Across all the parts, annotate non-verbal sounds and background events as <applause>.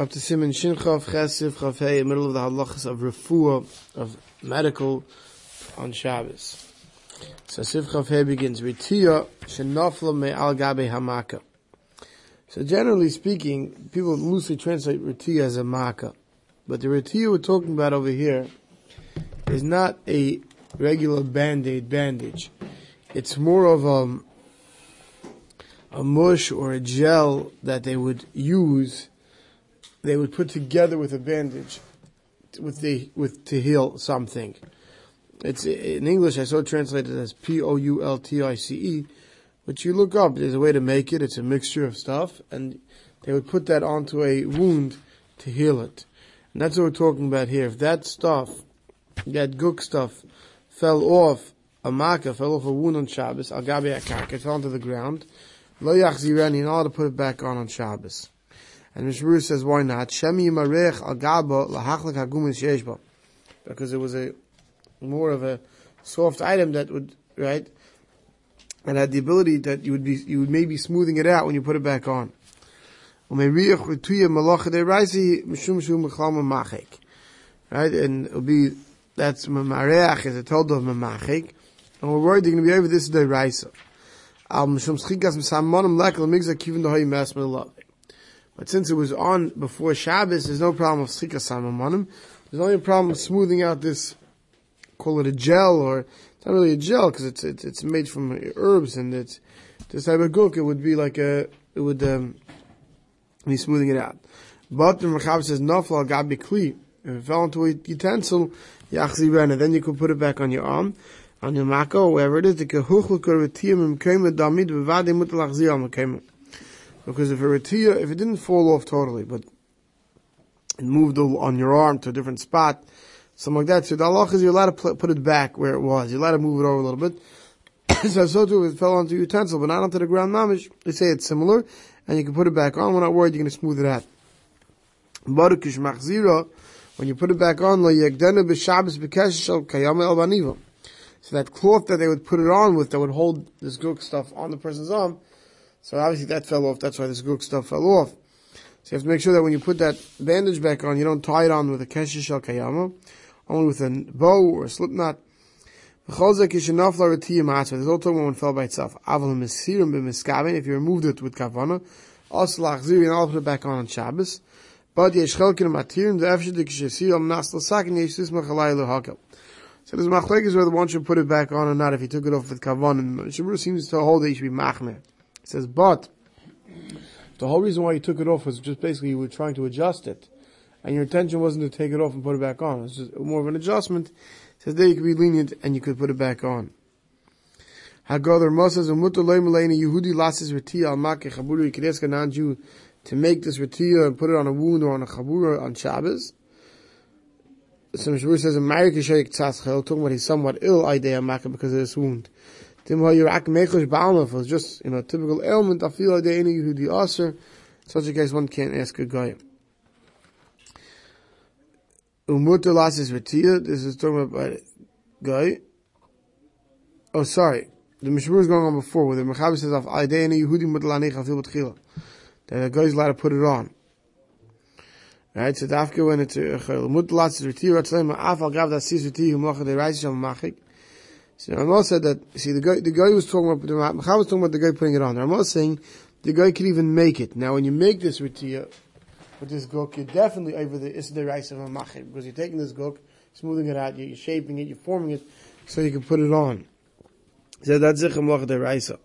up to Simon Shinchav Chesiv Chav Hey, middle of the halachas of refuah, of medical on Shabbos. So Siv Chav Hey begins, Ritiya Shenofla Me Al Gabe Hamaka. So generally speaking, people loosely translate Ritiya as a Maka. But the Ritiya we're talking about over here is not a regular band-aid bandage. It's more of a, a mush or a gel that they would use they would put together with a bandage with the with to heal something. It's in English. I saw it translated as P O U L T I C E, which you look up. There's a way to make it. It's a mixture of stuff, and they would put that onto a wound to heal it. And that's what we're talking about here. If that stuff, that gook stuff, fell off a makkah, fell off a wound on Shabbos, al gabi it fell onto the ground. Lo yachzirani, you're not to put it back on on Shabbos. And Mishmur says, why not? Because it was a, more of a soft item that would, right? And had the ability that you would be, you would maybe smoothing it out when you put it back on. Right? And it'll be, that's mamareach, as a told of mamachik. And we're worried they're going to be over this day raisa. Al mishum schikas misamonim lekel migza kivin dohoy mes love. But since it was on before Shabbos, there's no problem of schika samamanim. There's only a problem of smoothing out this, call it a gel, or it's not really a gel because it's, it's, it's made from herbs and it's this type of gook. It would be like a it would um, be smoothing it out. But the Mechaber says nafla gabi kli. If it fell into a utensil, yachzi rena, then you could put it back on your arm, on your mako, wherever it is. The kehuchlu koritiyim imkema damid bevadi mutalachzi al mekema. Because if a if it didn't fall off totally, but it moved on your arm to a different spot, something like that, so the halach is you're allowed to put it back where it was. You're allowed to move it over a little bit. <coughs> so so too, if it fell onto utensil, but not onto the ground mamish, they say it's similar, and you can put it back on. We're not worried you're going to smooth it out. Barukish machzira, when you put it back on, So that cloth that they would put it on with, that would hold this gook stuff on the person's arm, so obviously that fell off. That's why this gook stuff fell off. So you have to make sure that when you put that bandage back on, you don't tie it on with a keshish al kayama, only with a bow or a slip knot. There's all about when it fell by itself. If you removed it with kavana, also lachzir, and I'll put it back on on Shabbos. But yesh chelkin matirim, the efshid the kishasir am nasl sakin yesh sis machalai lehakel. So there's machlek is whether one should put it back on or not if he took it off with kavan. And Shabru seems to hold that he should be machmeh says, but the whole reason why you took it off was just basically you were trying to adjust it. And your intention wasn't to take it off and put it back on. It's just more of an adjustment. It says there you could be lenient and you could put it back on. Hagadar Moses umutu leimelena Yehudi lasis retiya al makeh chabura. You could ask a non-Jew to make this retiya and put it on a wound or on a chabura on Shabbos. So Mishmur says. Talking about he's somewhat ill idea makeh because of this wound. Tim Yirak Mechosh Ba'almaf was just, you know, typical ailment, I feel like any Yehudi Aser. Such a case one can't ask a guy. Umutu Lasis Vatiya, this is talking about guy. Oh, sorry. The Mishmur is going on before, where the Mechaber says, Af Aidei Yehudi Mutalanech Afil B'tchila. That a guy is allowed to put it on. Right, so dafka when it's a chayil. Uh, Mut latzis v'tiyur atzleim af al gav da sis v'tiyur mlacha de reis sham machik. So Ramah said that, see, the guy, the guy was talking about, the was talking about the guy putting it on. Ramah saying, the guy could even make it. Now, when you make this ritiyah, with this gok, you're definitely over the Isda rice of a machir, because you're taking this gok, smoothing it out, you're shaping it, you're forming it, so you can put it on. So that's zichem lach de raisa.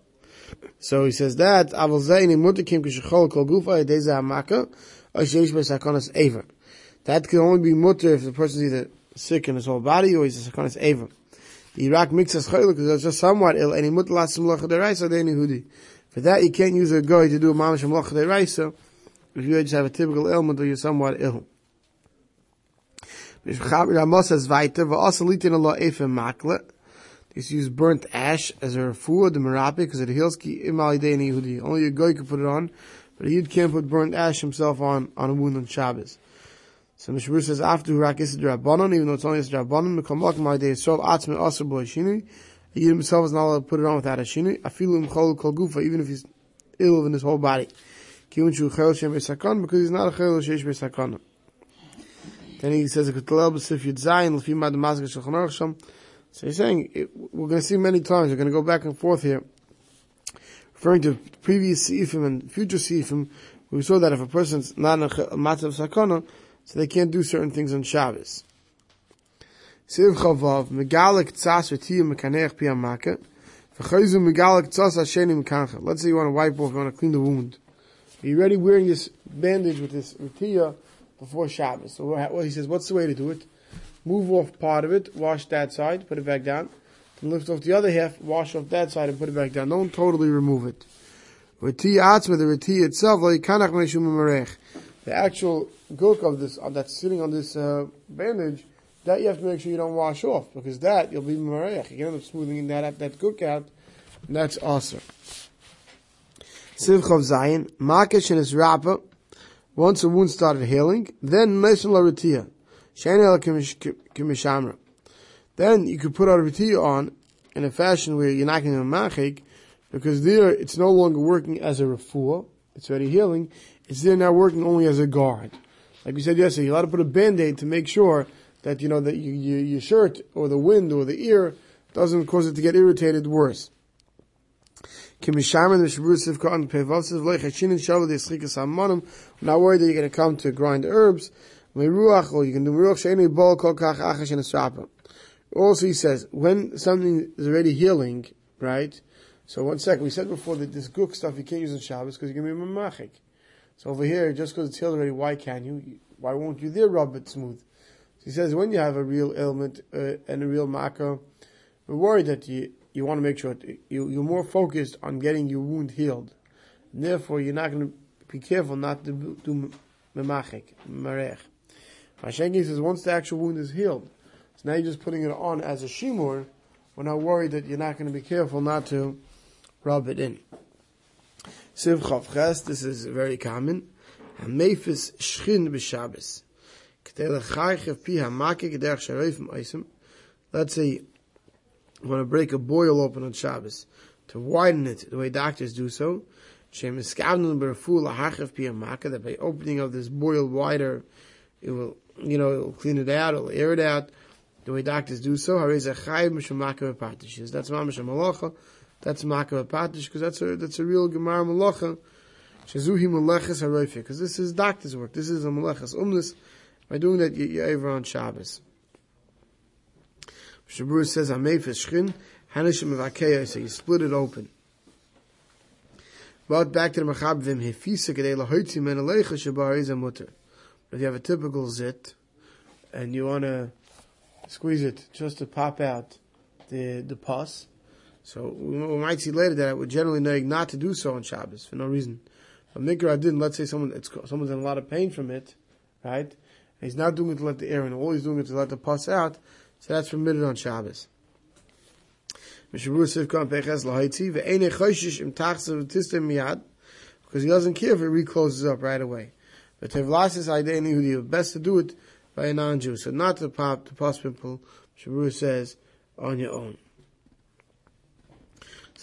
So he says that, aval zayni mutikim kishachol kol gufa yedeze hamaka, asheish besakonas ever. That can only be mutter if the person is either sick in his whole body or he's a sakonas ever. The Iraq mixes chaylik because it's just somewhat ill, and he mutlas melacha deraisa de Yehudi. For that, you can't use a goy to do a mamash melacha deraisa if you just have a typical ailment or you're somewhat ill. This use burnt ash as a refuah, the merapi, because it heals ki imal Yehudi. Only a goy can put it on, but a Yid can't put burnt ash himself on, on a wound on Shabbos. So Mishmur says after Hurak is Rabbanon, even though it's only is Rabbanon, Mekamok my day Yisrael Atzme Aser Bo Shini. He himself is not allowed to put it on without a Shini. Afilu Mchol Kol Gufa, even if he's ill in his whole body. because he's not a chayil sheish besakana. Then he says, "If you zayin l'fi mad mazga shulchan sham." So he's saying it, we're going to see many times. We're going to go back and forth here, referring to previous seifim and future seifim. We saw that if a person's not a matzav sakana, so they can't do certain things on Shabbos. Siv chavav megalik tzas. V'chayzu megalik tzas hasheni mekancha. Let's say you want to wipe off, you want to clean the wound. Are you already wearing this bandage with this v'tiyah before Shabbos? So what he says, what's the way to do it? Move off part of it, wash that side, put it back down. Then lift off the other half, wash off that side and put it back down. Don't totally remove it. V'tiyah atzma, the v'tiyah itself, marech. The actual guk of this, that's sitting on this uh, bandage, that you have to make sure you don't wash off, because that, you'll be marech. You end up smoothing that, that guk out, and that's awesome. Sivchov Zayin, Makish and his rapper, once the wound started healing, then Meson La Ratiya, Shanel Kimishamra. Then you could put a Ratiya on in a fashion where you're not going to machik, because there it's no longer working as a refuah, it's already healing, it's there now working only as a guard. Like we said yesterday, you ought to put a band-aid to make sure that, you know, that you, you, your shirt or the wind or the ear doesn't cause it to get irritated worse. Not worried that you're going to come to grind herbs. You can do Also, he says, when something is already healing, right? So one second, we said before that this guk stuff you can't use on Shabbos because you're going to be a mamachik. So over here, just because it's healed already, why can you? Why won't you there rub it smooth? So he says, when you have a real ailment uh, and a real makkah, we're worried that you, you want to make sure you, you're more focused on getting your wound healed. And therefore, you're not going to be careful not to do memachik, marech. Hashengi says once the actual wound is healed, so now you're just putting it on as a shimur. We're not worried that you're not going to be careful not to rub it in. Siv Chavches, this is very common. Hamefis Shchin b'Shabbos. Let's say you want to break a boil open on Shabbos to widen it the way doctors do so. Shem iskavnun b'refu l'hach of pi hamake. That by opening of this boil wider, it will, you know, it will clean it out, it will air it out, the way doctors do so. A chayim mishemakah apartishis? That's mamash malacha. That's makav patish because that's a that's a real gemara malacha. Shazuhi maleches haroife because this is doctor's work. This is a maleches umnus. By doing that, you're over on Shabbos. Shabur says, "Amei feshchin hanishim avakeya." So you split it open. But back to the Machabvim, hefisa kedei lahoitzi men alecha shabar is mutter. If you have a typical zit, and you want to squeeze it just to pop out the the pus, so we might see later that I would generally know not to do so on Shabbos for no reason. But Mikra didn't. Let's say someone it's, someone's in a lot of pain from it, right? And he's not doing it to let the air in. All he's doing it to let the pus out. So that's permitted on Shabbos. Because he doesn't care if it recloses up right away. But Tevlasis best to do it by a non-Jew. So not to pop the pus pimple, Shabur says, on your own.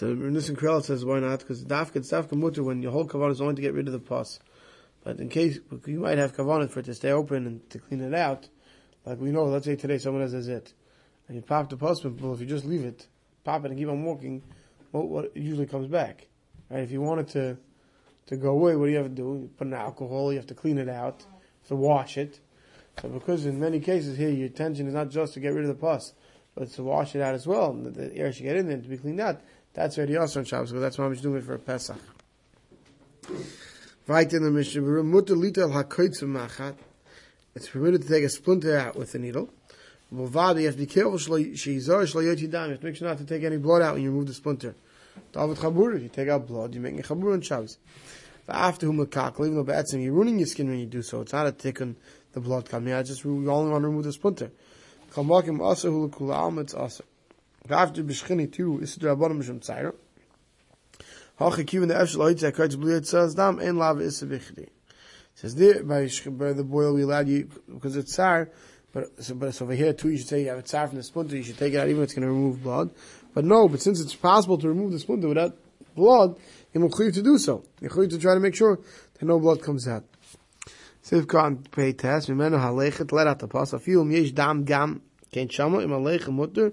So Nissen Krell says, why not? Because dafka, it's dafka mutter when your whole kavanah is only to get rid of the pus. But in case, you might have kavanah for it to stay open and to clean it out, like we know, let's say today someone has a zit, and you pop the pus well, if you just leave it, pop it and keep on walking, what, what usually comes back, right? If you want it to, to go away, what do you have to do? You put in alcohol, you have to clean it out, you have to wash it. So because in many cases here, your intention is not just to get rid of the pus, but to wash it out as well, and the air should get in there to be cleaned out. That's already also on Shabbos, because that's why I'm doing it for a Pesach. Right in the Mishnah. It's permitted to take a splinter out with a needle. But you have to be careful. You have to make sure not to take any blood out when you remove the splinter. If you take out blood, you're making a chabur on Shabbos. After whom kakal, even though ba'atzim, you're ruining your skin when you do so. It's not a tick on the blood coming out. Just you only want to remove the splinter. Kamakim asa hulakula almetz asa. After is the the dam. Says there by, the boil we allowed you because it's tsar, but so, but so over here too you should say you have a tsar from the splinter, you should take it out even it's going to remove blood. But no, but since it's possible to remove the splinter without blood, you're clear to do so. You're clear to try to make sure and no blood comes out. Sivka on pay test, let out the pus, a few yesh dam gam, kein shama, im mutter,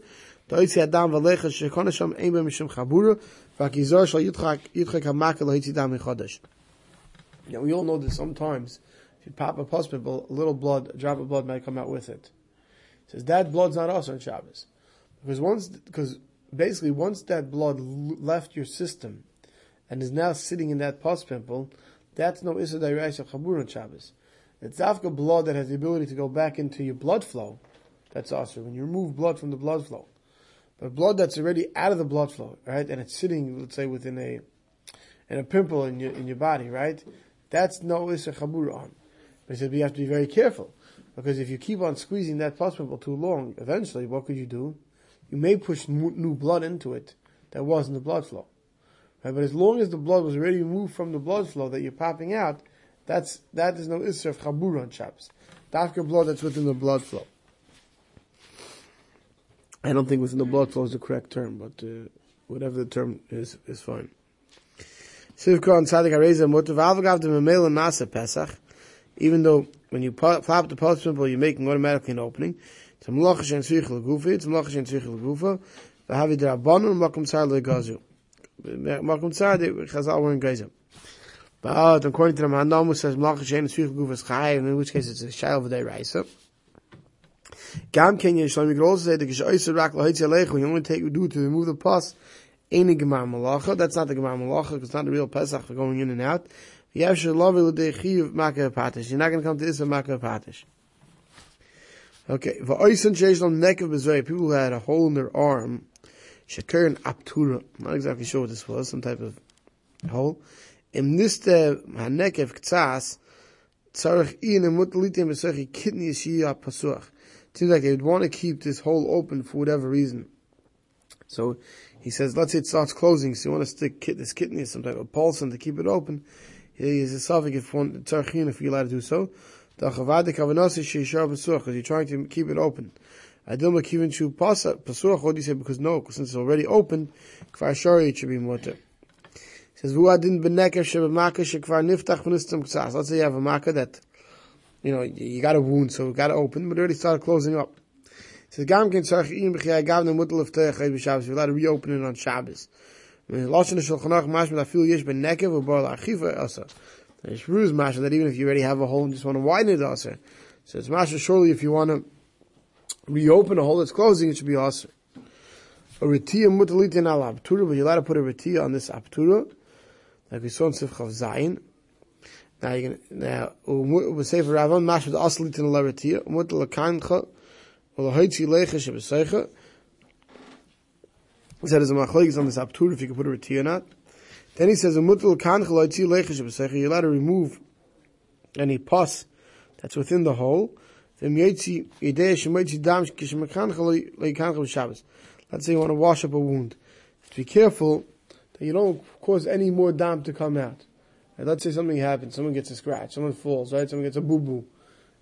Now we all know that sometimes, if you pop a pimple, a little blood, a drop of blood might come out with it. It says that blood's not also on Shabbos. Because once, because basically once that blood left your system, and is now sitting in that pus pimple, that's no Issa Dairaisa Chabur on Shabbos. It's Afka blood that has the ability to go back into your blood flow. That's also when you remove blood from the blood flow. But blood that's already out of the blood flow, right, and it's sitting, let's say, within a in a pimple in your in your body, right? That's no Issa Chabur on. But he said you have to be very careful. Because if you keep on squeezing that pus pimple too long, eventually what could you do? You may push new blood into it that was in the blood flow. Right? But as long as the blood was already removed from the blood flow that you're popping out, that's that is no isser of chabur Shabbos. Dafka blood that's within the blood flow. I don't think within the blood flow is the correct term, but uh, whatever the term is is fine. Avagav the Nasa Pesach. Even though when you flap the post pimple, you're making automatically an opening. It's a malachish and tzrich legufa. It's a malachish and tzrich legufa. V'havi derabanu makom tzar legazu. Makom tzar de chazal were in geyser. But according to the Mahanamu says malachish and tzrich legufa is chai, in which case it's a shayel v'day raisa. gam ken ye shlo mi groze ze de ge rak ze rakle hoyt ze lege un take do to remove the pus ene gema malacha that's not the gema malacha it's not the real pesach for going in and out. You have should love the de make a patish. You're not going to come to this and make a patish. Okay for eisen jason neck of his people had a hole in their arm she turn up to not exactly sure what this was some type of hole. Im niste ha neck of tsas tsarach in a mutlitim besach kidney she a pasuch Seems like they would want to keep this hole open for whatever reason. So he says, let's say it starts closing, so you want to stick this kidney some type of pulse and to keep it open. He is a suffix if one if you're allowed to do so. Because you're trying to keep it open. i Adil makivin shu pasuach. What do you say? Because no, since it's already open, kvar shari it should be mutter. Says. Let's say you have a makkah that you know you got a wound, so it got to open, but it already started closing up. Says gam ken tzarch in b'chiyah gav ne mutter leftech b'Shabbos. You're allowed to reopen it on Shabbos. Lashon Shulchan Aruch mashma that feel yesh ben nekev u'bar la'achiva asa. There's Ru's masha that even if you already have a hole and just want to widen it asa. So it's masha surely if you want to reopen a hole that's closing, it should be asa. A retiya mutalitin al aptura, but you're allowed to put a retiya on this aptura, like we saw in Sifchav Zayin. Now you can now we say for Ravan masha the aslitin al retiya mutal kancha or the haitzi lecha shebeseicha he said, "Is a machlekes on this aptur if you can put a reti or not." Then he says, "A mutal kan chaloitzi lechish b'secher." You're allowed to remove any pus that's within the hole. Let's say you want to wash up a wound. Be careful that you don't cause any more dam to come out. Right, let's say something happens, someone gets a scratch, someone falls, right? Someone gets a boo boo.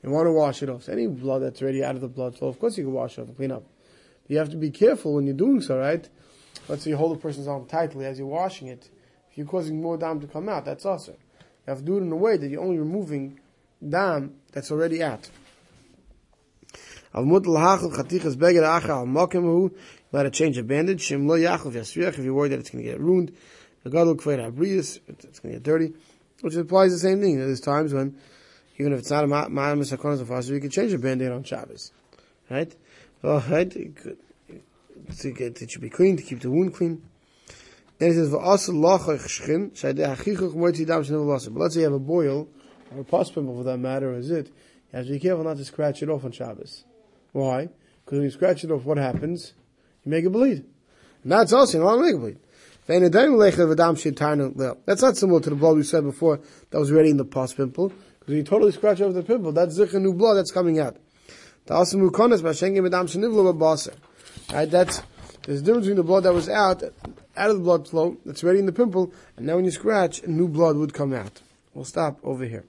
You want to wash it off. So any blood that's already out of the blood flow, of course you can wash it off and clean up. But you have to be careful when you're doing so, right? let's say you hold a person's arm tightly as you're washing it, if you're causing more dam to come out, that's also. You have to do it in a way that you're only removing dam that's already out. Al let it change a bandage. if you're worried that it's going to get ruined. It's going to get dirty. Which implies the same thing. There's times when, even if it's not a ma'am of us, you can change a bandage on Shabbos. Right? Well, right? to get it should be clean to keep the wound clean. Then it says v'asel lachach shchin shadei hachichuch moitzi dam shnevel But let's say you have a boil or a pus pimple for that matter, is it? You have to be careful not to scratch it off on Shabbos. Why? Because when you scratch it off, what happens? You make it bleed. And that's also not make it bleed. That's not similar to the blood we said before that was already in the pus pimple. Because when you totally scratch over the pimple, that's zikha new blood that's coming out. Right? That's there's a difference between the blood that was out, out of the blood flow, that's already in the pimple, and now when you scratch, new blood would come out. We'll stop over here.